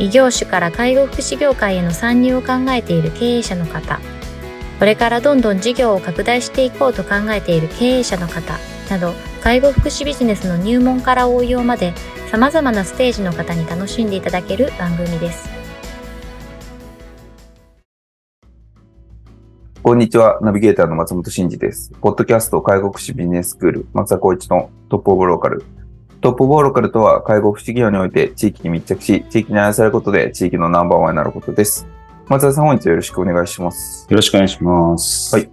異業種から介護福祉業界への参入を考えている経営者の方、これからどんどん事業を拡大していこうと考えている経営者の方など、介護福祉ビジネスの入門から応用まで様々なステージの方に楽しんでいただける番組です。こんにちは。ナビゲーターの松本慎二です。ポッドキャスト介護福祉ビジネススクール松田光一のトップオブローカルトップボーロカルとは、介護福祉業において地域に密着し、地域に愛されることで地域のナンバーワンになることです。松田さん、本日よろしくお願いします。よろしくお願いします。はい。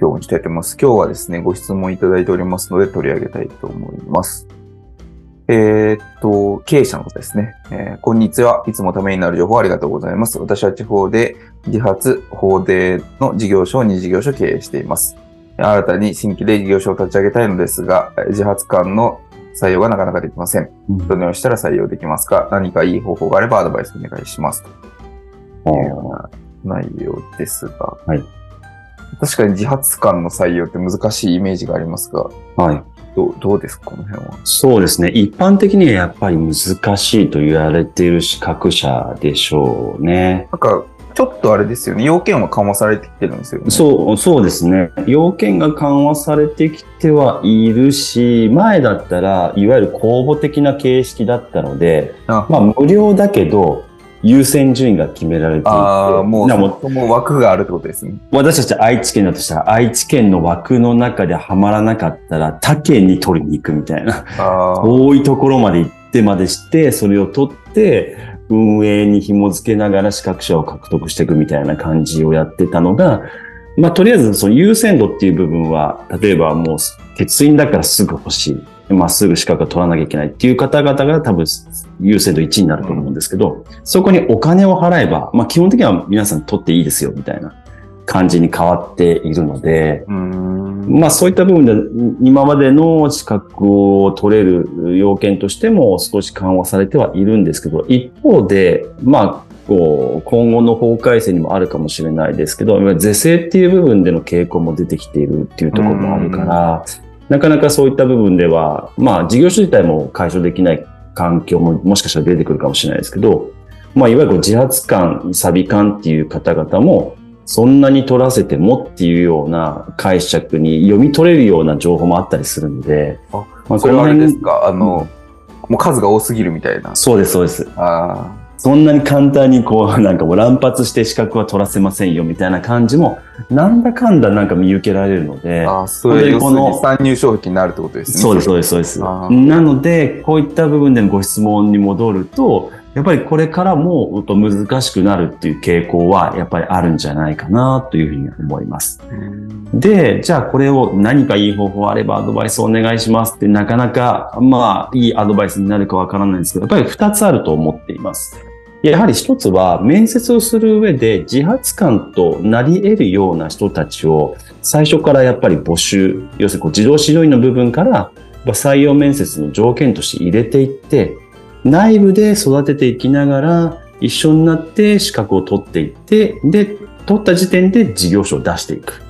今日もしたいと思います。今日はですね、ご質問いただいておりますので取り上げたいと思います。えー、っと、経営者の方ですね、えー、こんにちは。いつもためになる情報ありがとうございます。私は地方で自発、法での事業所を2事業所経営しています。新たに新規で事業所を立ち上げたいのですが、自発間の採用がなかなかできません。どのようにしたら採用できますか？何かいい方法があればアドバイスお願いします。というような内容ですが。はい。確かに自発官の採用って難しいイメージがありますが。はい。どどうですか？この辺は。そうですね。一般的にはやっぱり難しいと言われている資格者でしょうね。なんか、ちょっとあれですよね、要件は緩和されてきてるんですよね。そう、そうですね。要件が緩和されてきてはいるし、前だったら、いわゆる公募的な形式だったので、あまあ、無料だけど、優先順位が決められていて。ああ、もう、そも枠があるってことですね。私たち愛知県だとしたら、愛知県の枠の中ではまらなかったら、他県に取りに行くみたいな。遠いところまで行ってまでして、それを取って、運営に紐付けながら資格者を獲得していくみたいな感じをやってたのが、まあ、とりあえずその優先度っていう部分は、例えばもう欠員だからすぐ欲しい。まあ、すぐ資格を取らなきゃいけないっていう方々が多分優先度1になると思うんですけど、そこにお金を払えば、まあ基本的には皆さん取っていいですよみたいな感じに変わっているので、まあそういった部分で今までの資格を取れる要件としても少し緩和されてはいるんですけど、一方で、まあこう今後の法改正にもあるかもしれないですけど、是正っていう部分での傾向も出てきているっていうところもあるから、なかなかそういった部分では、まあ事業所自体も解消できない環境ももしかしたら出てくるかもしれないですけど、まあいわゆる自発感、サビ感っていう方々も、そんなに取らせてもっていうような解釈に読み取れるような情報もあったりするので、あ、まあ、これはあれですか？あの、うん、もう数が多すぎるみたいな。そうです、そうです。あそんなに簡単にこう、なんかもう乱発して資格は取らせませんよみたいな感じも、なんだかんだなんか見受けられるので、あそういうこの参入障壁になるってことですね。そうです、そうです、そうです。なので、こういった部分でのご質問に戻ると、やっぱりこれからも難しくなるっていう傾向はやっぱりあるんじゃないかなというふうに思います。で、じゃあこれを何かいい方法あればアドバイスお願いしますってなかなかまあいいアドバイスになるかわからないんですけど、やっぱり二つあると思っています。やはり一つは面接をする上で自発感となり得るような人たちを最初からやっぱり募集、要するにこう自動指導員の部分から採用面接の条件として入れていって、内部で育てていきながら、一緒になって資格を取っていって、で、取った時点で事業所を出していく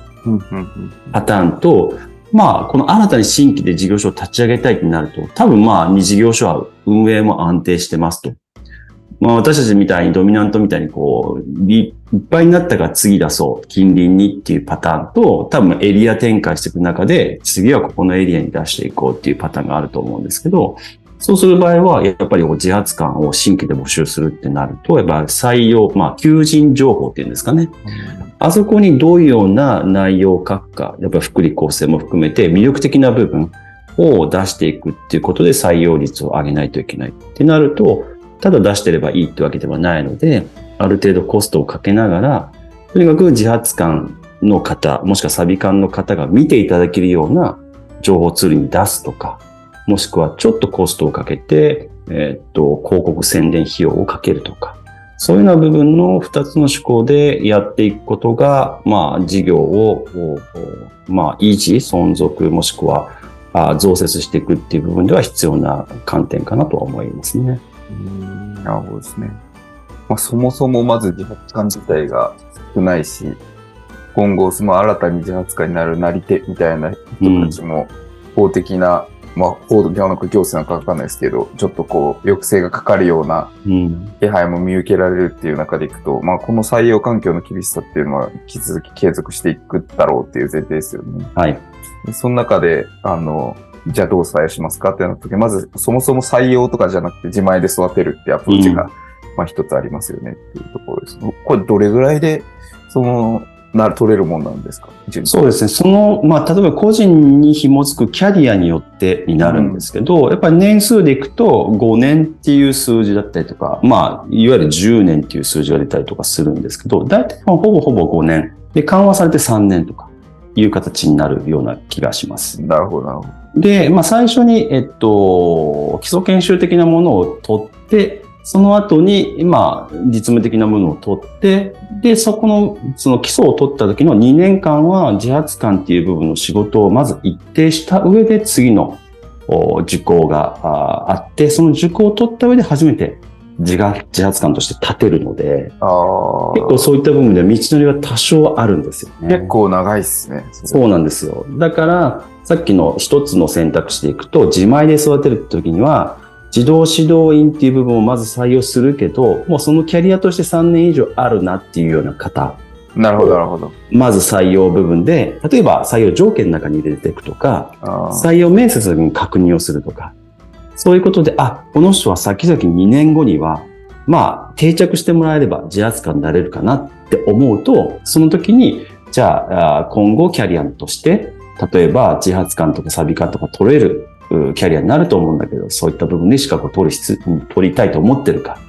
パターンと、まあ、この新たに新規で事業所を立ち上げたいってなると、多分まあ、二事業所は運営も安定してますと。まあ、私たちみたいにドミナントみたいにこう、いっぱいになったから次出そう、近隣にっていうパターンと、多分エリア展開していく中で、次はここのエリアに出していこうっていうパターンがあると思うんですけど、そうする場合は、やっぱり自発感を新規で募集するってなると、やっぱ採用、まあ、求人情報っていうんですかね。あそこにどういうような内容を書くか、やっぱり福利厚生も含めて魅力的な部分を出していくっていうことで採用率を上げないといけないってなると、ただ出してればいいってわけではないので、ある程度コストをかけながら、とにかく自発感の方、もしくはサビ感の方が見ていただけるような情報ツールに出すとか、もしくはちょっとコストをかけて、えー、っと、広告宣伝費用をかけるとか、そういうような部分の2つの思考でやっていくことが、まあ、事業を、まあ、維持、存続、もしくは、あ増設していくっていう部分では必要な観点かなとは思いますね。うんなるほどですね。まあ、そもそもまず自発官自体が少ないし、今後その新たに自発官になるなり手みたいな人たちも法的な、まあ法的なのか行政なのかわかんないですけど、ちょっとこう抑制がかかるようなうん。気配も見受けられるっていう中でいくと、まあこの採用環境の厳しさっていうのは引き続き継続していくだろうっていう前提ですよね。はい。でその中で、あの、じゃあどう採用しますかってなった時、まずそもそも採用とかじゃなくて自前で育てるってアプローチが、うんまあ一つありますよねっていうところです。これどれぐらいで、その、な、取れるもんなんですか？そうですね。その、まあ、例えば個人に紐づくキャリアによってになるんですけど、やっぱり年数でいくと5年っていう数字だったりとか、まあ、いわゆる10年っていう数字が出たりとかするんですけど、大体まあほぼほぼ5年。で、緩和されて3年とかいう形になるような気がします。なるほど、なるほど。で、まあ、最初に、えっと、基礎研修的なものを取って、その後に、まあ、実務的なものを取って、で、そこの、その基礎を取った時の2年間は、自発官っていう部分の仕事をまず一定した上で、次のお受講がああって、その受講を取った上で初めて自が自発官として立てるので。結構そういった部分では道のりは多少あるんですよね。結構長いっすね。そうなんですよ。だから、さっきの一つの選択肢でいくと、自前で育てる時には、自動指導員っていう部分をまず採用するけど、もうそのキャリアとして3年以上あるなっていうような方、なるほど、なるほど。まず採用部分で、例えば採用条件の中に入れていくとか、採用面接に確認をするとか、そういうことで、あ、この人は先々2年後には、まあ、定着してもらえれば自発官になれるかなって思うと、その時に、じゃあ、あ今後キャリアとして、例えば自発官とかサビ官とか取れるうキャリアになると思うんだけど、そういった部分で資格を取る必、取りたいと思ってるか、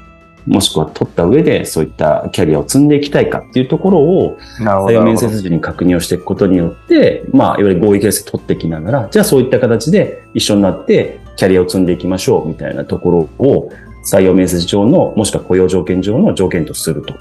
もしくは取った上でそういったキャリアを積んでいきたいかっていうところを。採用面接時に確認をしていくことによって、まあ、いわゆる合意形成取ってきながら、じゃあそういった形で一緒になってキャリアを積んでいきましょうみたいなところを採用面接上の、もしくは雇用条件上の条件とすると。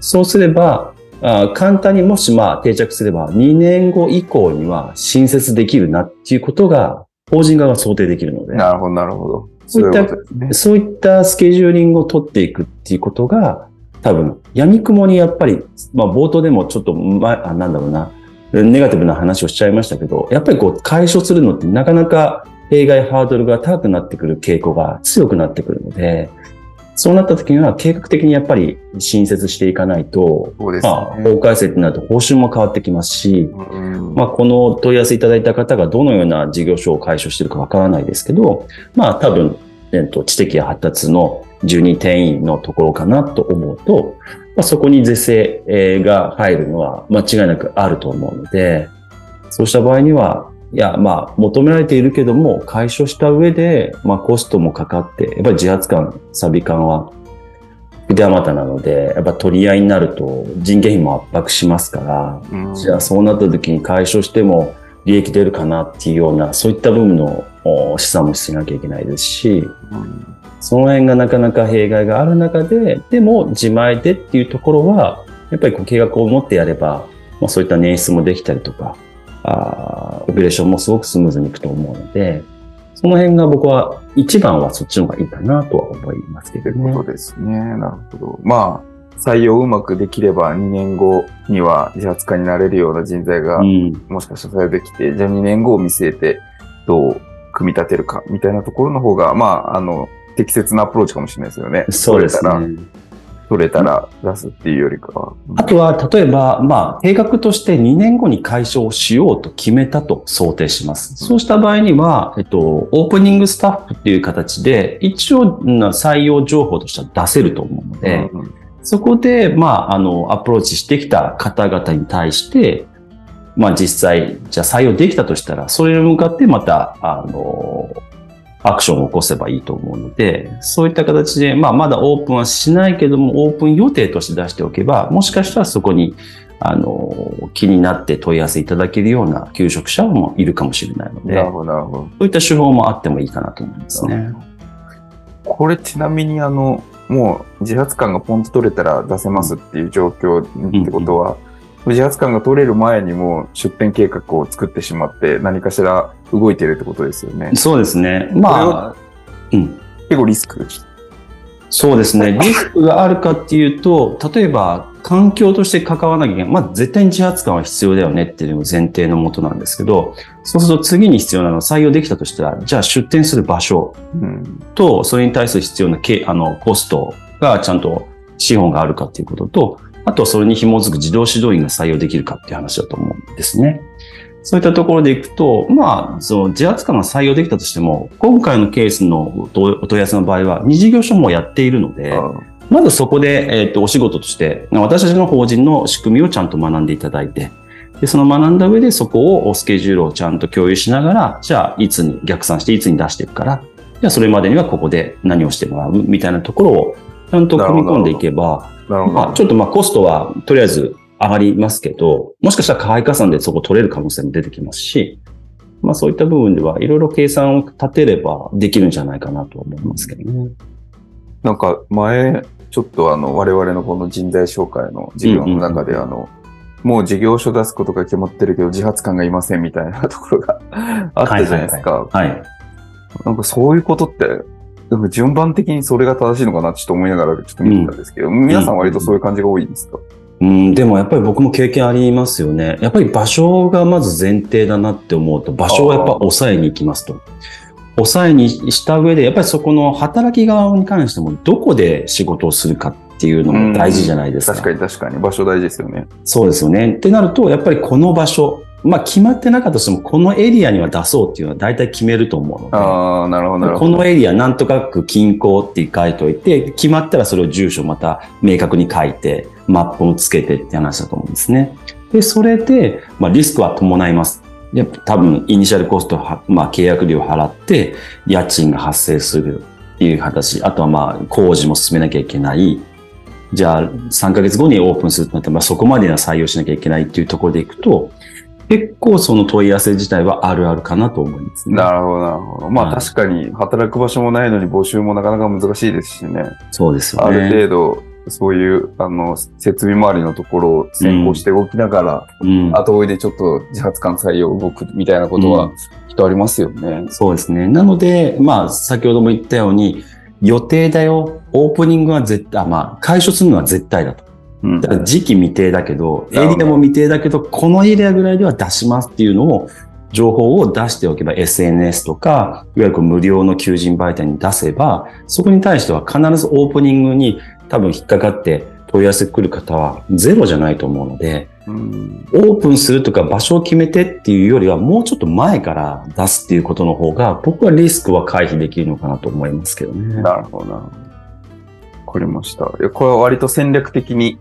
そうすれば、あ簡単にもしまあ定着すれば、2年後以降には新設できるなっていうことが、法人側は想定できるので。なるほど、なるほど。そういったね。そういったスケジューリングを取っていくっていうことが、多分、闇雲にやっぱり、まあ冒頭でもちょっと、まあ、なんだろうな、ネガティブな話をしちゃいましたけど、やっぱりこう解消するのってなかなか弊害ハードルが高くなってくる傾向が強くなってくるので、そうなった時には計画的にやっぱり新設していかないと、そうですまあ、ね。法改正ってなると報酬も変わってきますし、うんまあ、この問い合わせいただいた方がどのような事業所を解消しているかわからないですけど、まあ、多分、えっと、知的発達の12定員のところかなと思うと、まあ、そこに是正えーが入るのは間違いなくあると思うので、そうした場合には、いや、まあ、求められているけども、解消した上で、まあ、コストもかかって、やっぱり自発官、サビ官は、筆あまたなので、やっぱ取り合いになると人件費も圧迫しますから、うん。じゃあそうなった時に解消しても利益出るかなっていうような、そういった部分のお試算もしなきゃいけないですし、うん。その辺がなかなか弊害がある中で、でも自前でっていうところは、やっぱりこう計画を持ってやれば、まあ、そういった捻出もできたりとか、あーオペレーションもすごくスムーズにいくと思うので、その辺が僕は一番はそっちの方がいいかなとは思いますけどね。というですね。なるほど。まあ、採用うまくできれば2年後には自発化になれるような人材がうん。もしかしたら採用できて、じゃあ2年後を見据えてどう組み立てるかみたいなところの方が、まあ、あの、適切なアプローチかもしれないですよね。そうですね。取れたら出すっていうよりかは。あとは、例えば、まあ、計画として2年後に解消しようと決めたと想定します。そうした場合には、えっと、オープニングスタッフっていう形で、一応、な採用情報としては出せると思うので、うんそこで、まあ、あの、アプローチしてきた方々に対して、まあ、実際、じゃあ採用できたとしたら、それに向かってまた、あの、アクションを起こせばいいと思うので、そういった形で、まあ、まだオープンはしないけども、オープン予定として出しておけば、もしかしたらそこに、あの、気になって問い合わせいただけるような求職者もいるかもしれないので、なるほど、なるほど。そういった手法もあってもいいかなと思いますね。これちなみにあの、もう自発官がポンと取れたら出せますっていう状況ってことは、自発官が取れる前にも出店計画を作ってしまって何かしら動いてるってことですよね。そうですね。まあ、うん。結構リスクそうですね。リスクがあるかっていうと、例えば環境として関わらなきゃいけない。まあ絶対に自発官は必要だよねっていうのが前提のもとなんですけど、そうすると次に必要なのは採用できたとしたら、じゃあ出店する場所うん。と、それに対する必要なけあのコストがちゃんと資本があるかっていうことと、あとはそれに紐づく自動指導員が採用できるかっていう話だと思うんですね。そういったところでいくと、まあ、その自発官が採用できたとしても、今回のケースのお問い合わせの場合は、二事業所もやっているので、あまずそこで、えっ、と、お仕事として、私たちの法人の仕組みをちゃんと学んでいただいて、で、その学んだ上でそこをスケジュールをちゃんと共有しながら、じゃあ、いつに逆算していつに出していくから、じゃあ、それまでにはここで何をしてもらうみたいなところを、ちゃんと組み込んでいけば、なるほど。まあ、ちょっとまあ、コストはとりあえず上がりますけど、もしかしたら河合加算でそこ取れる可能性も出てきますし、まあ、そういった部分ではいろいろ計算を立てればできるんじゃないかなと思いますけどね。なんか前、ちょっとあの、我々のこの人材紹介の授業の中で、あの、もう事業所出すことが決まってるけど、自発官がいませんみたいなところが あったじゃないですか。はい。なんかそういうことって、なんか順番的にそれが正しいのかなってちょっと思いながらちょっと見てたんですけど、皆さん割とそういう感じが多いんですか、うん、でもやっぱり僕も経験ありますよね。やっぱり場所がまず前提だなって思うと、場所をやっぱ抑えに行きますと。抑えにした上で、やっぱりそこの働き側に関しても、どこで仕事をするかっていうのも大事じゃないですか。確かに確かに。場所大事ですよね。そうですよね。ってなると、やっぱりこの場所、まあ決まってなかったとしても、このエリアには出そうっていうのは大体決めると思うので。ああ、なるほど、なるほど。このエリアなんとか区近郊って書いておいて、決まったらそれを住所また明確に書いて、マップをつけてって話だと思うんですね。で、それで、まあリスクは伴います。やっぱ多分、イニシャルコストは、まあ契約料を払って、家賃が発生するっていう形。あとはまあ工事も進めなきゃいけない。じゃあ、3ヶ月後にオープンするとなったら、まあそこまでには採用しなきゃいけないっていうところでいくと、結構その問い合わせ自体はあるあるかなと思いますね。なるほど、なるほど。まあはい確かに働く場所もないのに募集もなかなか難しいですしね。そうですよあね。る程度、そういう、あの、設備周りのところを先行して動きながら、うん後追いでちょっと自発官採用動くみたいなことはうんきっとありますよね。そうですね。なので、まあ、先ほども言ったように、予定だよ。オープニングは絶対、まあ、解消するのは絶対だと。うんだから時期未定だけど、エリアも未定だけど、このエリアぐらいでは出しますっていうのを、情報を出しておけば SNS とか、いわゆる無料の求人媒体に出せば、そこに対しては必ずオープニングに多分引っかかって問い合わせてくる方はゼロじゃないと思うので、うんオープンするとか場所を決めてっていうよりはもうちょっと前から出すっていうことの方が僕はリスクは回避できるのかなと思いますけどね。なるほど、なるほど。わかりました。いやこれは割と戦略的に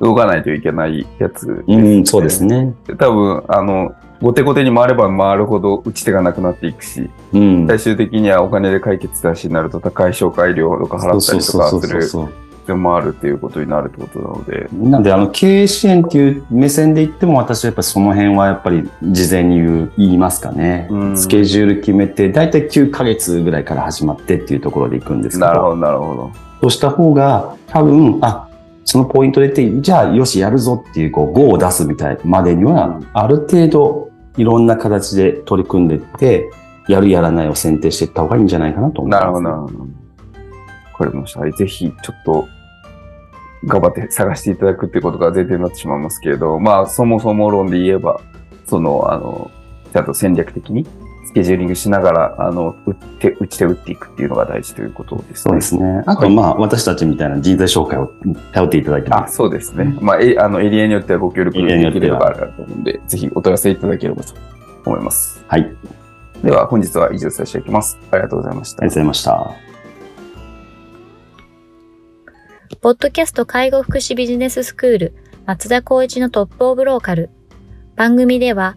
動かないといけないやつです、うん、そうですね。多分、あの、後手後手に回れば回るほど打ち手がなくなっていくし、うん。最終的にはお金で解決だしになると高い紹介料とか払ったりとかするそう。必要もあるっていうことになるってことなので、なんで、あの、経営支援っていう目線で言っても、私はやっぱりその辺はやっぱり事前に言う言いますかね。うんスケジュール決めて、だいたい9ヶ月ぐらいから始まってっていうところで行くんですけど。なるほど、なるほど。そうした方が、多分、あ、そのポイントでって、じゃあ、よし、やるぞっていう、こう、5を出すみたいまでには、うんある程度、いろんな形で取り組んでいって、やるやらないを選定していった方がいいんじゃないかなと思います。なるほど、なるほど。わかりました。はいぜひ、ちょっと、頑張って探していただくっていうことが前提になってしまいますけれど、まあ、そもそも論で言えば、その、あの、ちゃんと戦略的にスケジューリングしながら、あの、打って、打ち手打っていくっていうのが大事ということですね。そうですね。あと、まあ、私たちみたいな人材紹介を頼っていただいてもあ、そうですね。まあ、えあの、エリアによってはご協力できるのがあると思うんで、ぜひお問い合わせいただければと思います。はい。では、本日は以上させていただきます。ありがとうございましたありがとうご。ざいました。ポッドキャスト介護福祉ビジネススクール松田光一のトップオブローカル。番組では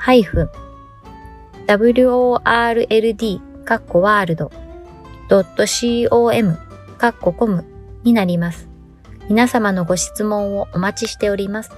ハイフン world かっこワールド .com かっこコムになります。皆様のご質問をお待ちしております。